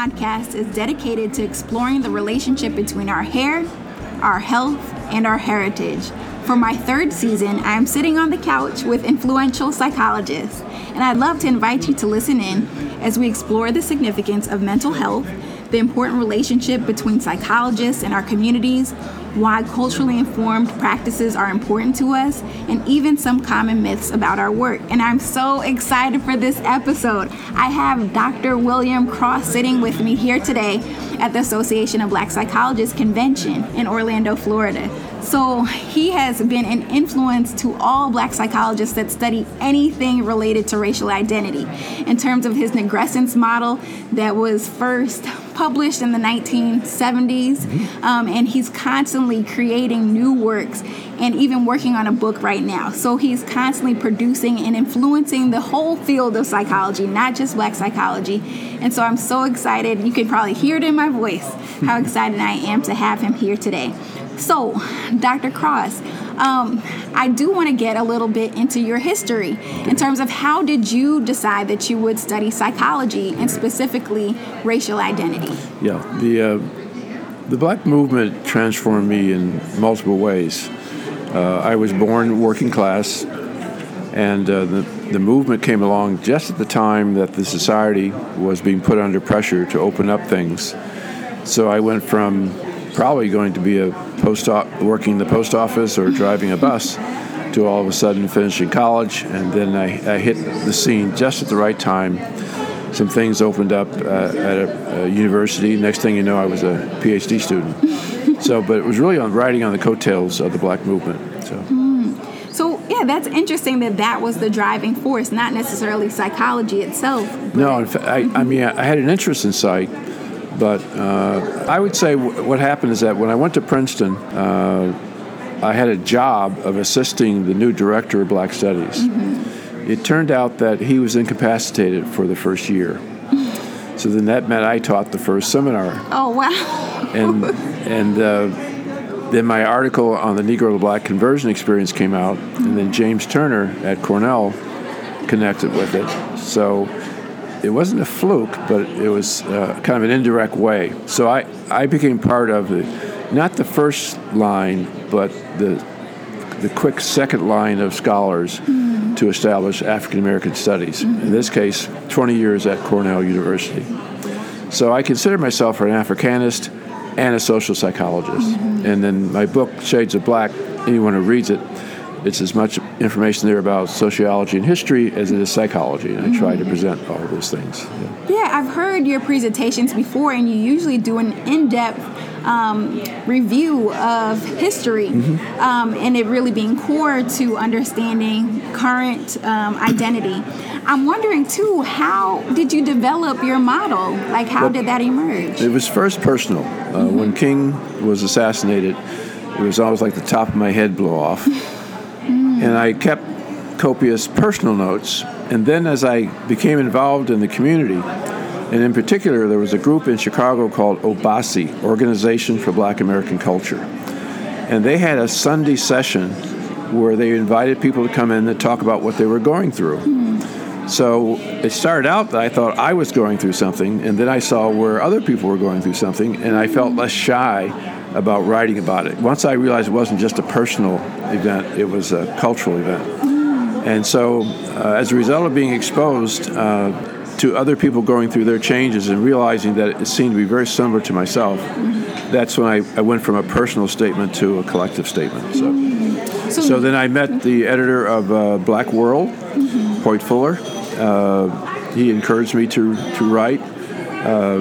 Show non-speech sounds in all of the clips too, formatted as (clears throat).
podcast is dedicated to exploring the relationship between our hair, our health, and our heritage. For my third season, I am sitting on the couch with influential psychologists, and I'd love to invite you to listen in as we explore the significance of mental health, the important relationship between psychologists and our communities, why culturally informed practices are important to us, and even some common myths about our work. And I'm so excited for this episode. I have Dr. William Cross sitting with me here today at the Association of Black Psychologists Convention in Orlando, Florida. So he has been an influence to all black psychologists that study anything related to racial identity. In terms of his nigrescence model that was first published in the 1970s, mm-hmm. um, and he's constantly creating new works and even working on a book right now. So he's constantly producing and influencing the whole field of psychology, not just black psychology. And so I'm so excited. You can probably hear it in my voice how excited I am to have him here today. So, Dr. Cross, um, I do want to get a little bit into your history in terms of how did you decide that you would study psychology and specifically racial identity? Yeah, the uh, the black movement transformed me in multiple ways. Uh, I was born working class, and uh, the the movement came along just at the time that the society was being put under pressure to open up things. So I went from probably going to be a post working the post office or driving a bus to all of a sudden finishing college, and then I, I hit the scene just at the right time. Some things opened up uh, at a, a, university. Next thing you know, I was a PhD student. (laughs) so, but it was really on riding on the coattails of the Black movement. So. Mm. So yeah, that's interesting that that was the driving force, not necessarily psychology itself. No, in fact, I, I mean, I had an interest in psych, but uh, I would say w- what happened is that when I went to Princeton, uh, I had a job of assisting the new director of Black Studies. Mm-hmm. It turned out that he was incapacitated for the first year. So then that meant I taught the first seminar. Oh wow! and and uh, then my article on the Negro to Black conversion experience came out, and then James Turner at Cornell connected with it. So it wasn't a fluke, but it was uh, kind of an indirect way. So I, I became part of the, not the first line, but the, the quick second line of scholars mm-hmm. to establish African American studies. Mm-hmm. In this case, 20 years at Cornell University. So I consider myself an Africanist and a social psychologist. Mm-hmm. And then my book, Shades of Black, anyone who reads it, it's as much information there about sociology and history as it is psychology, and I try to present all of those things. Yeah. yeah, I've heard your presentations before, and you usually do an in-depth um, review of history, mm-hmm. um, and it really being core to understanding current um, identity. I'm wondering too, how did you develop your model? Like, how well, did that emerge? It was first personal. Uh, mm-hmm. When King was assassinated, it was always like the top of my head blew off. (laughs) and I kept copious personal notes. And then as I became involved in the community, and in particular, there was a group in Chicago called OBAC, Organization for Black American Culture. And they had a Sunday session where they invited people to come in and talk about what they were going through. Mm-hmm. So it started out that I thought I was going through something, and then I saw where other people were going through something, and I felt less shy about writing about it. Once I realized it wasn't just a personal event, it was a cultural event. And so, uh, as a result of being exposed uh, to other people going through their changes and realizing that it seemed to be very similar to myself, that's when I, I went from a personal statement to a collective statement. So, so, so then I met the editor of uh, Black World, mm-hmm. Hoyt Fuller. Uh, he encouraged me to, to write. Uh,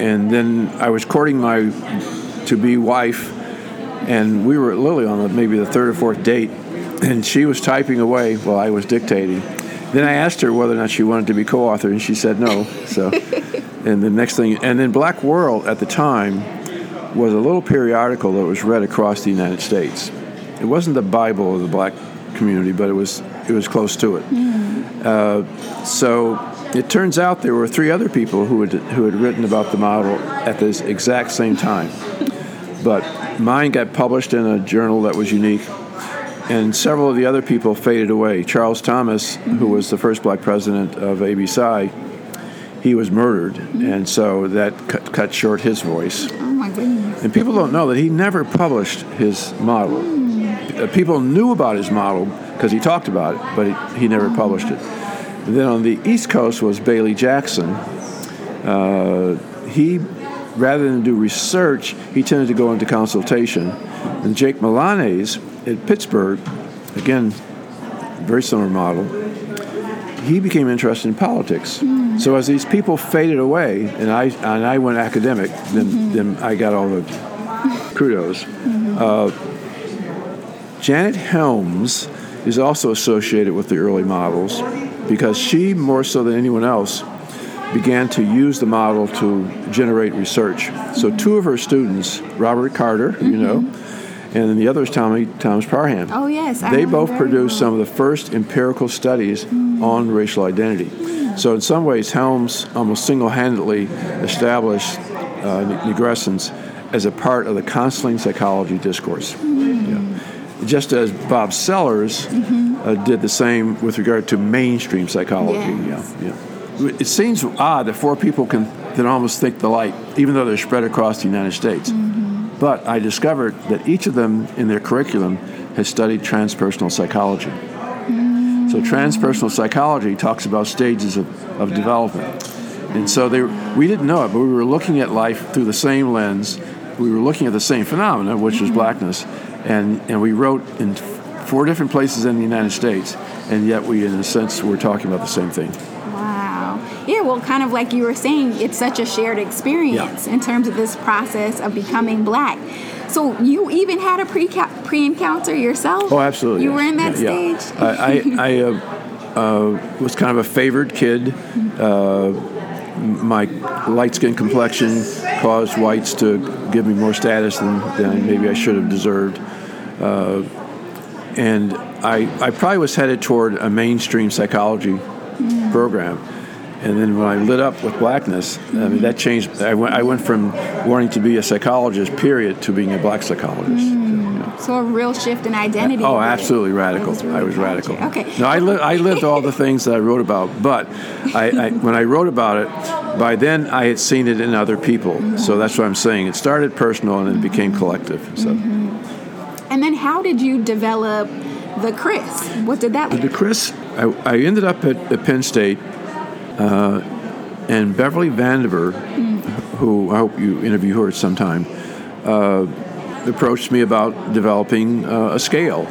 and then I was courting my to be wife, and we were at Lilly on the, maybe the third or fourth date, and she was typing away while I was dictating. Then I asked her whether or not she wanted to be co-author, and she said no. So, (laughs) and the next thing, and then Black World at the time was a little periodical that was read across the United States. It wasn't the Bible of the black community, but it was it was close to it. Mm. Uh, so it turns out there were three other people who had who had written about the model at this exact same time. But mine got published in a journal that was unique, and several of the other people faded away. Charles Thomas, who was the first black president of ABPsi, he was murdered, and so that cut, cut short his voice. Oh my goodness. And people don't know that he never published his model. Uh, People knew about his model because he talked about it, but he, he never published it. And then on the East Coast was Bailey Jackson. Uh, he, rather than do research, he tended to go into consultation. And Jake Milliones at Pittsburgh, again, very similar model, he became interested in politics. Hmm. So as these people faded away, and I and I went academic, then hmm. then I got all the kudos. Hmm. Uh, Janet Helms is also associated with the early models because she, more so than anyone else, began to use the model to generate research. So two of her students, Robert Carter, who you know, and then the other is Tommy Thomas Parham. Oh yes. I They both produced well. some of the first empirical studies on racial identity. So, in some ways, Helms almost single handedly established uh, nigrescence as a part of the counseling psychology discourse. Yeah. Just as Bob Sellers uh, did the same with regard to mainstream psychology. Yes. Yeah, yeah. It seems odd that four people can, can almost think alike, even though they're spread across the United States. Mm-hmm. But I discovered that each of them in their curriculum has studied transpersonal psychology. So mm. transpersonal psychology talks about stages of, of development. And so they, we didn't know it, but we were looking at life through the same lens. We were looking at the same phenomena, which was mm-hmm. blackness. And, and we wrote in four different places in the United States, and yet we, in a sense, were talking about the same thing. Yeah, well, kind of like you were saying, it's such a shared experience in terms of this process of becoming black. So you even had a pre pre encounter yourself? Oh, absolutely. You yes. were in that Yeah, yeah. stage? I, I, I uh, uh, was kind of a favored kid. Uh, my light skin complexion caused whites to give me more status than, than maybe I should have deserved. Uh, and I, I probably was headed toward a mainstream psychology program. And then when I lit up with blackness, I mean, that changed. I went, I went from wanting to be a psychologist, period, to being a black psychologist. So, yeah. So a real shift in identity. Oh, absolutely radical. That really I was radical. Okay. No, I, li- I lived all the things that I wrote about, but I, I, when I wrote about it, by then I had seen it in other people. Mm-hmm. So that's what I'm saying. It started personal and then it became mm-hmm. collective. So mm-hmm. And then how did you develop the CRIS? What did that look the CRIS, I, I ended up at, at Penn State, uh, and Beverly Vandiver, who I hope you interview her sometime, uh, approached me about developing uh, a scale.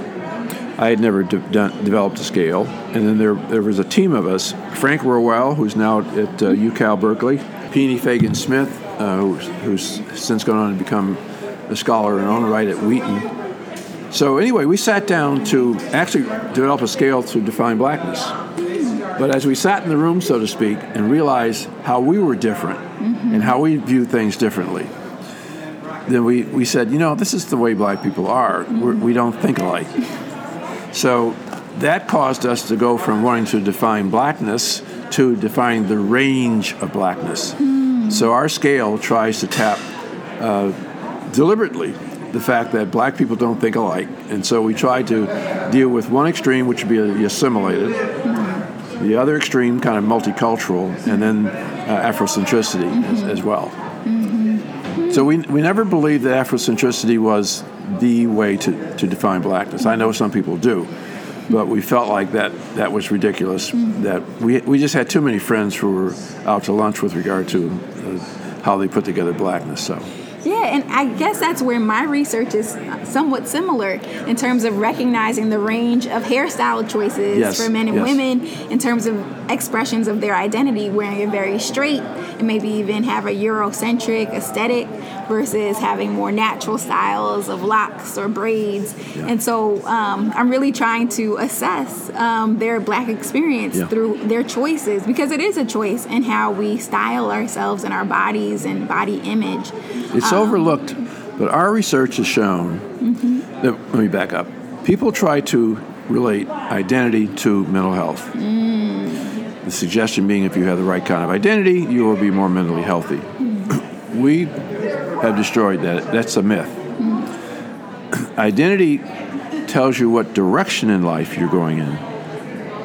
I had never de- done, developed a scale, and then there there was a team of us: Frank Worrell, who's now at uh, UCal Berkeley, Peony Fhagen Smith, uh, who's, who's since gone on to become a scholar in own right at Wheaton. So anyway, we sat down to actually develop a scale to define blackness. But as we sat in the room, so to speak, and realized how we were different mm-hmm. and how we view things differently, then we, we said, you know, this is the way black people are. We're, we don't think alike. Mm-hmm. So that caused us to go from wanting to define blackness to defining the range of blackness. Mm. So our scale tries to tap uh, deliberately the fact that black people don't think alike. And so we try to deal with one extreme, which would be the assimilated, the other extreme, kind of multicultural, and then uh, Afrocentricity as, as well. So we, we never believed that Afrocentricity was the way to, to define blackness. I know some people do, but we felt like that, that was ridiculous. That we, we just had too many friends who were out to lunch with regard to uh, how they put together blackness. So Yeah, and I guess that's where my research is somewhat similar in terms of recognizing the range of hairstyle choices Yes, for men and yes. women in terms of expressions of their identity, wearing it very straight and maybe even have a Eurocentric aesthetic versus having more natural styles of locks or braids. Yeah. And so um, I'm really trying to assess um, their black experience Yeah. through their choices because it is a choice in how we style ourselves and our bodies and body image. It's overlooked, but our research has shown mm-hmm. that, let me back up. People try to relate identity to mental health. Mm. The suggestion being if you have the right kind of identity, you will be more mentally healthy. Mm. (clears throat) we have destroyed that. That's a myth. Mm. (clears throat) Identity tells you what direction in life you're going in.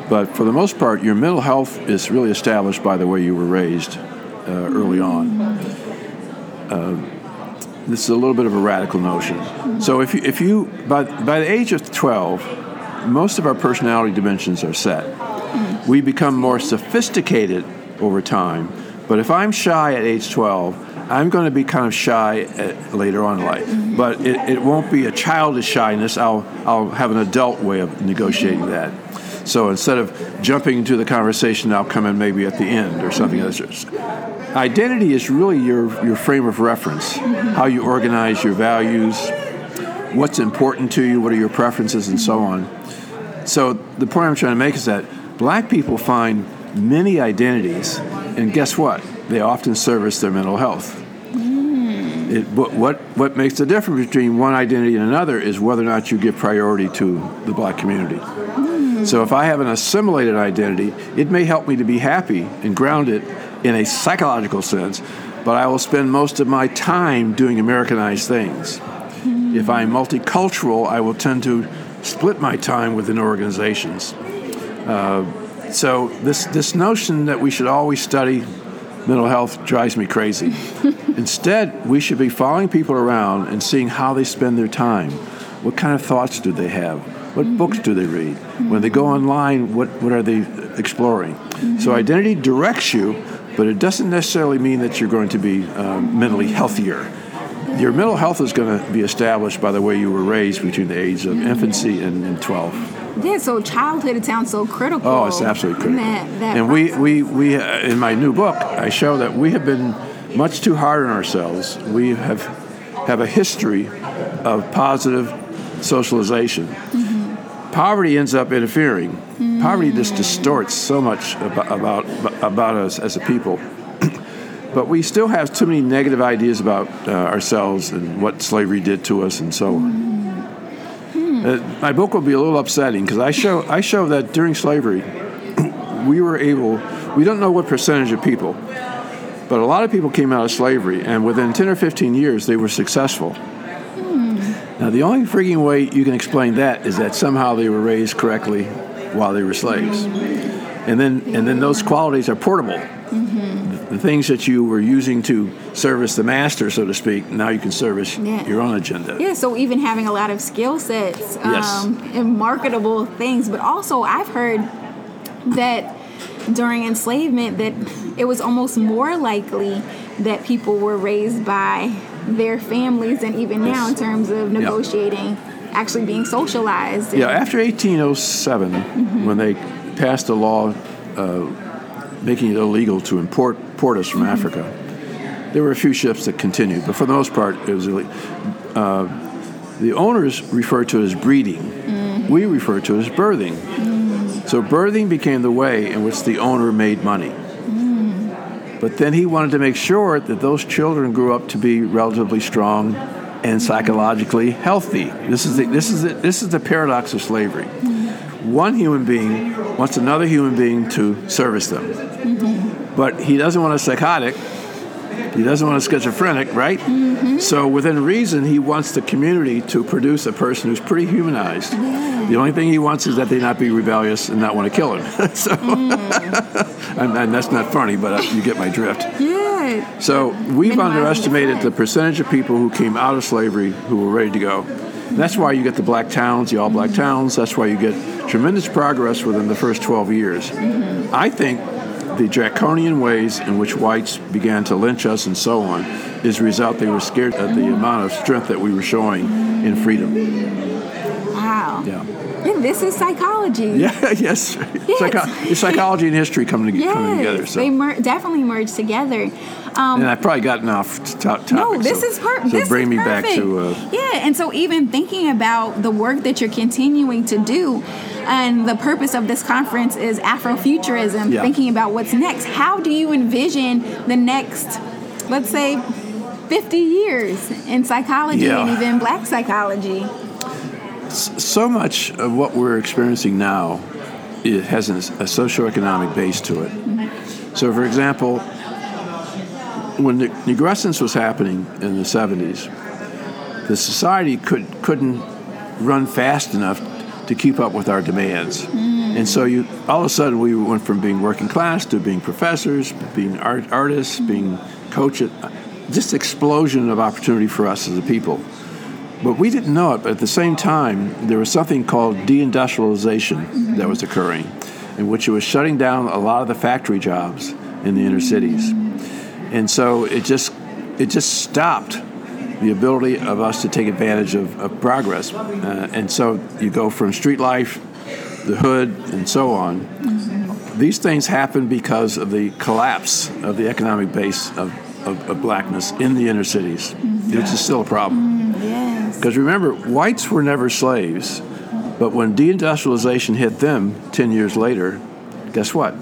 But for the most part, your mental health is really established by the way you were raised uh, early on. Mm-hmm. Uh, this is a little bit of a radical notion. So if you, if you by, by the age of 12, most of our personality dimensions are set. We become more sophisticated over time. But if I'm shy at age 12, I'm going to be kind of shy at, later on in life. But it, it won't be a childish shyness. I'll, I'll have an adult way of negotiating that. So instead of jumping into the conversation, I'll come in maybe at the end or something. Identity is really your, your frame of reference, how you organize your values, what's important to you, what are your preferences, and so on. So the point I'm trying to make is that black people find many identities, and guess what? They often service their mental health. Mm. It, what, what makes the difference between one identity and another is whether or not you give priority to the black community. Mm. So if I have an assimilated identity, it may help me to be happy and grounded in a psychological sense, but I will spend most of my time doing Americanized things. If I'm multicultural, I will tend to split my time within organizations. Uh, so this this notion that we should always study mental health drives me crazy. (laughs) Instead, we should be following people around and seeing how they spend their time. What kind of thoughts do they have? What mm-hmm. books do they read? Mm-hmm. When they go online, what, what are they exploring? Mm-hmm. So identity directs you, but it doesn't necessarily mean that you're going to be um, mentally healthier. Your mental health is going to be established by the way you were raised between the age of infancy and, and 12. Yeah, so childhood it sounds so critical. Oh, it's absolutely critical. That, that and we, we, we uh, in my new book, I show that we have been much too hard on ourselves. We have have a history of positive socialization. Mm-hmm. Poverty ends up interfering. Mm-hmm. Poverty just distorts so much about, about, about us as a people. (clears throat) but we still have too many negative ideas about uh, ourselves and what slavery did to us and so on. Mm-hmm. Uh, my book will be a little upsetting because I show, I show that during slavery, (clears throat) we were able, we don't know what percentage of people, but a lot of people came out of slavery, and within 10 or 15 years, they were successful. Now, the only freaking way you can explain that is that somehow they were raised correctly while they were slaves. And then, and then those qualities are portable. Mm-hmm. The things that you were using to service the master, so to speak, now you can service yeah. your own agenda. Yeah, so even having a lot of skill sets um, yes. and marketable things, but also I've heard that during enslavement that it was almost more likely that people were raised by their families and even now in terms of negotiating actually being socialized yeah after 1807 mm-hmm. when they passed a law uh, making it illegal to import porters from mm-hmm. africa there were a few ships that continued but for the most part it was illegal uh, the owners referred to it as breeding mm-hmm. we refer to it as birthing mm-hmm. so birthing became the way in which the owner made money but then he wanted to make sure that those children grew up to be relatively strong and psychologically healthy. This is the, this is the, this is the paradox of slavery. Mm-hmm. One human being wants another human being to service them, mm-hmm. but he doesn't want a psychotic. He doesn't want a schizophrenic, right? Mm-hmm. So, within reason, he wants the community to produce a person who's pretty humanized. Yeah. The only thing he wants is that they not be rebellious and not want to kill him. (laughs) so, mm. and, and, that's not funny, but uh, you get my drift. Yeah. So, we've underestimated the percentage of people who came out of slavery who were ready to go. And that's why you get the black towns, the all black mm-hmm. towns. That's why you get tremendous progress within the first 12 years. Mm-hmm. I think the draconian ways in which whites began to lynch us and so on is a result they were scared at the amount of strength that we were showing in freedom. Wow. Yeah. And this is psychology. (laughs) Yeah, yes. yes. Psycho- psychology and history coming, to- yes. coming together. So. They mer- definitely merge together. Um, and I've probably gotten off topic. No, this so, is perfect. So bring me perfect. back to. Uh, yeah, and so even thinking about the work that you're continuing to do, and the purpose of this conference is Afrofuturism, yeah. thinking about what's next. How do you envision the next, let's say, 50 years in psychology yeah. and even black psychology? So much of what we're experiencing now it has a socioeconomic base to it. Mm-hmm. So, for example, when the Nigrescence was happening in the 70s, the society could, couldn't run fast enough to keep up with our demands. Mm. And so you all of a sudden we went from being working class to being professors, being art, artists, mm. being coaches, just explosion of opportunity for us as a people. But we didn't know it, but at the same time, there was something called deindustrialization that mm-hmm. was occurring, in which it was shutting down a lot of the factory jobs in the inner cities. Mm. And so it just it just stopped the ability of us to take advantage of, of progress. Uh, and so you go from street life, the hood, and so on. These things happen because of the collapse of the economic base of, of, of blackness in the inner cities, which is still a problem. Yes. Because remember, whites were never slaves, but when deindustrialization hit them 10 years later, guess what?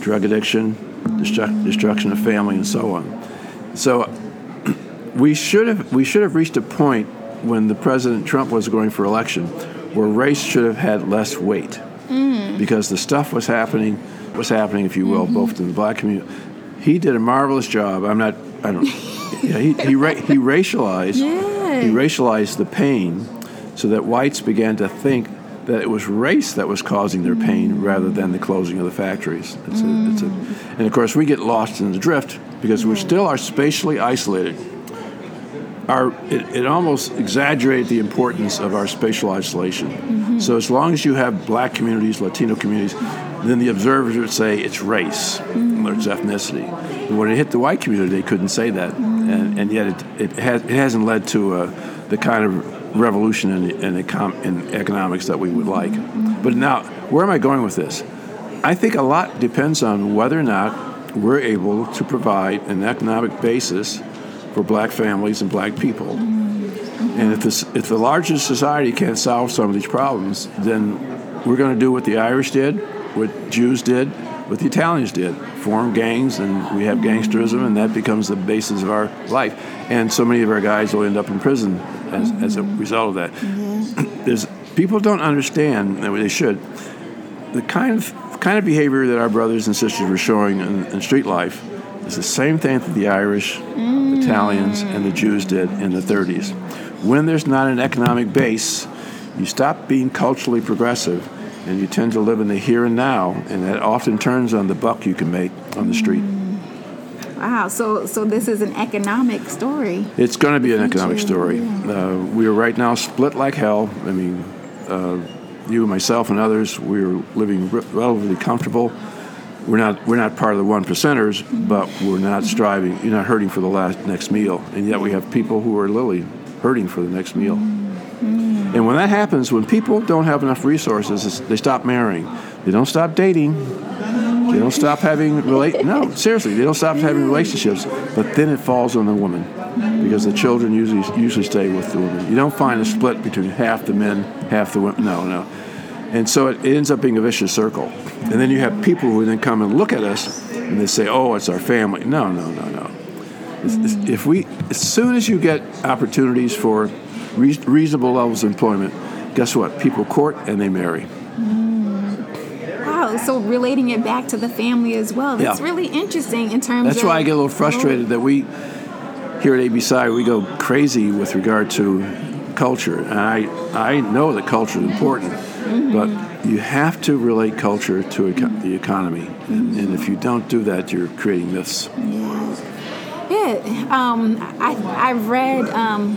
Drug addiction, destru- destruction of family, and so on. So (clears throat) we should have we should have reached a point when the President Trump was going for election where race should have had less weight mm. because the stuff was happening was happening, if you will, mm-hmm. both in the black community. He did a marvelous job. I'm not. I don't. Yeah, he he, ra- he racialized. Yeah. He (laughs) racialized the pain, so that whites began to think that it was race that was causing their pain rather than the closing of the factories. It's a, it's a, and of course, we get lost in the drift because we still are spatially isolated our it, it almost exaggerated the importance of our spatial isolation. So as long as you have black communities, Latino communities, then the observers would say it's race or it's ethnicity. And when it hit the white community, they couldn't say that, and, and yet it it, has, it hasn't led to uh, the kind of revolution in, in, econ- in economics that we would like. But now, where am I going with this? I think a lot depends on whether or not we're able to provide an economic basis for black families and black people. And if, this, if the larger society can't solve some of these problems, then we're going to do what the Irish did, what Jews did, what the Italians did form gangs, and we have gangsterism, and that becomes the basis of our life. And so many of our guys will end up in prison as, as a result of that. (clears throat) There's, people don't understand, and they should, the kind of kind of behavior that our brothers and sisters were showing in, in street life is the same thing that the Irish, the Italians, and the Jews did in the 30s. When there's not an economic base, you stop being culturally progressive and you tend to live in the here and now, and that often turns on the buck you can make on the street. Wow. So so this is an economic story. It's going to be an economic story. Uh, we are right now split like hell. I mean, uh, you, myself, and others, we're living relatively comfortable. We're not we're not part of the one percenters, but we're not striving. You're not hurting for the last next meal, and yet we have people who are literally hurting for the next meal. And when that happens, when people don't have enough resources, they stop marrying. They don't stop dating. They don't stop having relate. No, seriously, they don't stop having relationships. But then it falls on the woman because the children usually usually stay with the woman. You don't find a split between half the men, half the women. No, no. And so it, ends up being a vicious circle. And then you have people who then come and look at us and they say, "Oh, it's our family." No, no, no, no. If we, as soon as you get opportunities for rea- reasonable levels of employment, guess what? People court and they marry. So relating it back to the family as well. That's Yeah. really interesting in terms of That's of. why I get a little frustrated that we here at ABPsi we go crazy with regard to culture. And I I know that culture is important, but you have to relate culture to eco- the economy. And, and if you don't do that, you're creating myths. Yeah, um, I, I've read um,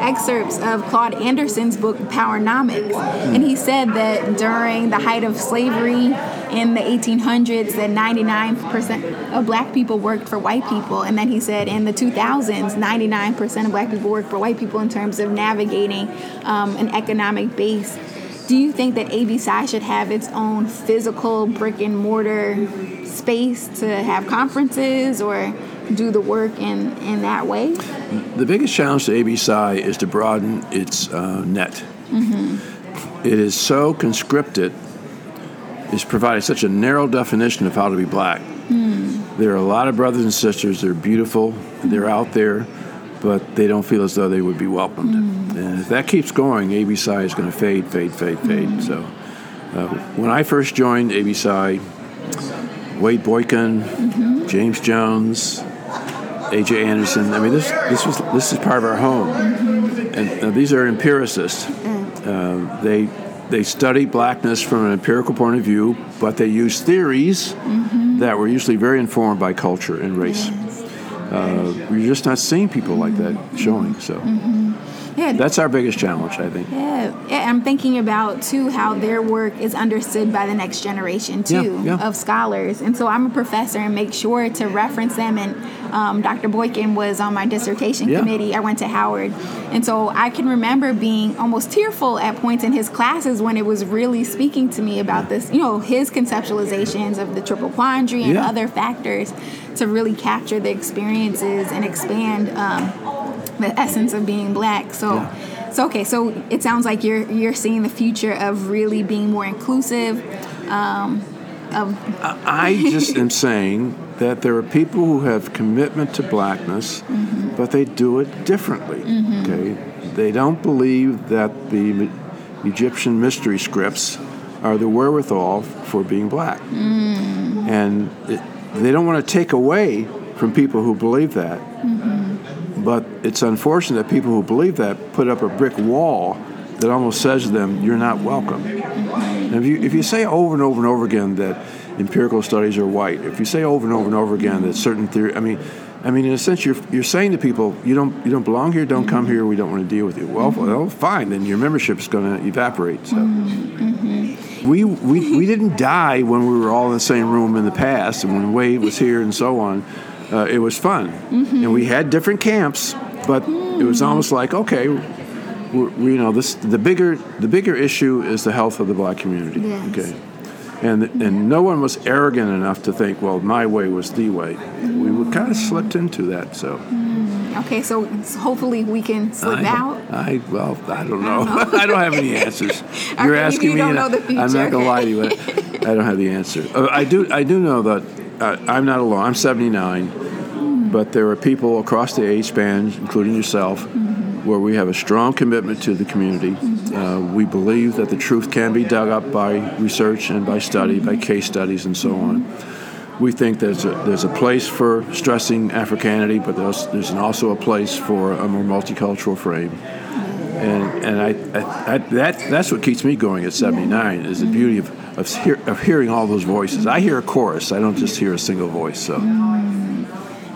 excerpts of Claude Anderson's book Powernomics, and he said that during the height of slavery in the 1800s, that 99% of black people worked for white people, and then he said in the 2000s, 99% of black people worked for white people in terms of navigating um, an economic base. Do you think that ABPsi should have its own physical brick and mortar space to have conferences or do the work in, in that way? The biggest challenge to ABPsi is to broaden its uh, net. It is so conscripted, it's provided such a narrow definition of how to be black. There are a lot of brothers and sisters, they're beautiful, they're out there, but they don't feel as though they would be welcomed. And if that keeps going, ABPsi is going to fade, fade, fade, fade. So uh, when I first joined ABPsi, Wade Boykin, James Jones, AJ Anderson. I mean, this this was this is part of our home, and uh, these are empiricists. Uh, they they study blackness from an empirical point of view, but they use theories that were usually very informed by culture and race. Uh, we're just not seeing people like that showing. So Yeah, that's our biggest challenge, I think. Yeah, yeah, I'm thinking about too how their work is understood by the next generation too Yeah, yeah. of scholars, and so I'm a professor and make sure to reference them. And um, Dr. Boykin was on my dissertation Yeah. committee. I went to Howard, and so I can remember being almost tearful at points in his classes when it was really speaking to me about this, you know, his conceptualizations of the triple quandary and Yeah. other factors to really capture the experiences and expand. Um, the essence of being black. So, Yeah. so okay. So it sounds like you're you're seeing the future of really being more inclusive. Um, of I just (laughs) am saying that there are people who have commitment to blackness, mm-hmm. but they do it differently. Mm-hmm. Okay, they don't believe that the Egyptian mystery scripts are the wherewithal for being black, mm-hmm. and it, they don't want to take away from people who believe that. But it's unfortunate that people who believe that put up a brick wall that almost says to them, "You're not welcome." And if you if you say over and over and over again that empirical studies are white, if you say over and over and over again that certain theory, I mean, I mean, in a sense, you're you're saying to people, "You don't you don't belong here. Don't come here. We don't want to deal with you." Well, mm-hmm. well, fine. Then your membership is going to evaporate. So. Mm-hmm, mm-hmm. We, we, we didn't die when we were all in the same room in the past, and when Wade was here and so on. Uh, it was fun, and we had different camps, but it was almost like okay, we, you know, this the bigger the bigger issue is the health of the black community. Yes. Okay, and and no one was arrogant enough to think, well, my way was the way. We were kind of slipped into that. So okay, so hopefully we can slip I, out. I well, I don't know. (laughs) I don't have any answers. (laughs) You're you asking me. don't know the I'm not going okay. to lie to you. but I don't have the answer. Uh, I do. I do know that uh, I'm not alone. I'm 79, but there are people across the age span, including yourself, where we have a strong commitment to the community. Uh, we believe that the truth can be dug up by research and by study, by case studies, and so on. We think there's a, there's a place for stressing Africanity, but there's, there's also a place for a more multicultural frame. And, and I, I, I, that, that's what keeps me going at 79 is the beauty of, of, hear, of hearing all those voices. I hear a chorus, I don't just hear a single voice. So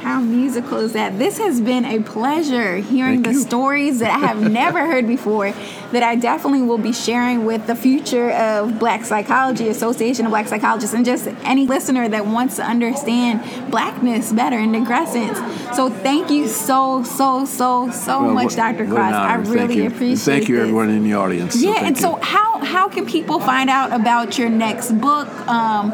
How musical is that? This has been a pleasure hearing Thank the you. stories that I have (laughs) never heard before that I definitely will be sharing with the future of Black Psychology, Association of Black Psychologists, and just any listener that wants to understand blackness better and nigrescence. So thank you so, so, so, so Well, much, Dr. Cross. I really you. appreciate it. Thank you, this. everyone in the audience. Yeah, thank and so how how can people find out about your next book? Um,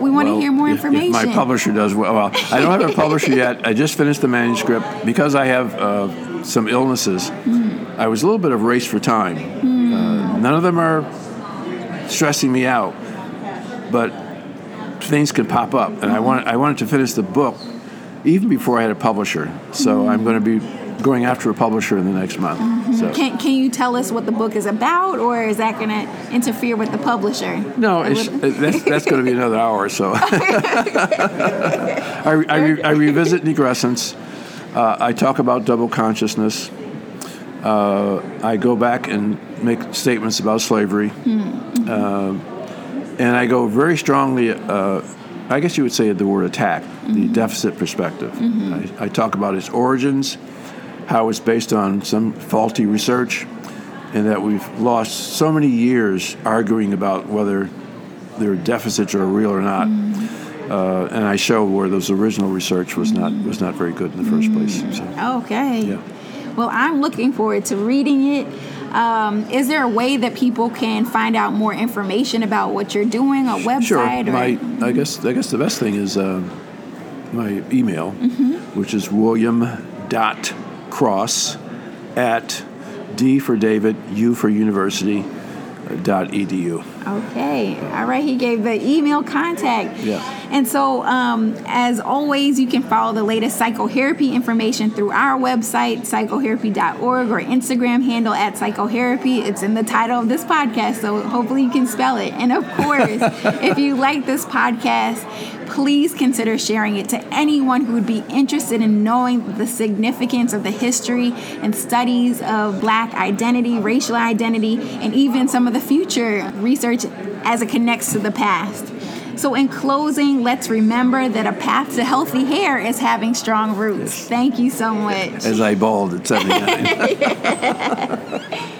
we want to hear more if- information. If my publisher does well, well, I don't have a publisher yet. I just finished the manuscript because I have uh, some illnesses. I was a little bit of race for time. Uh, none of them are stressing me out, but things can pop up, and I want I wanted to finish the book even before I had a publisher. So I'm going to be going after a publisher in the next month. So. Can, can you tell us what the book is about, or is that going to interfere with the publisher? No, it's, that's, that's going to be another hour or so. (laughs) I, I, re- I revisit nigrescence. Uh, I talk about double consciousness. Uh, I go back and make statements about slavery. Um, and I go very strongly, uh, I guess you would say the word attack, the deficit perspective. I, I talk about its origins, how it's based on some faulty research, and that we've lost so many years arguing about whether their deficits are real or not. Uh, and I show where those original research was not was not very good in the first place. So, Okay. Yeah. Well, I'm looking forward to reading it. Um, is there a way that people can find out more information about what you're doing? A website? sure. or, My I guess I guess the best thing is uh, my email, which is William dot Cross at D for David, U for University dot edu. Okay. All right. He gave the email contact. Yeah. And so, um, as always, you can follow the latest psychohairapy information through our website, psychohairapy.org, or Instagram handle at psychohairapy. It's in the title of this podcast, so hopefully you can spell it. And of course, (laughs) if you like this podcast, please consider sharing it to anyone who would be interested in knowing the significance of the history and studies of black identity, racial identity, and even some of the future research as it connects to the past. So, in closing, let's remember that a path to healthy hair is having strong roots. Thank you so much. As I bald at 79. (laughs)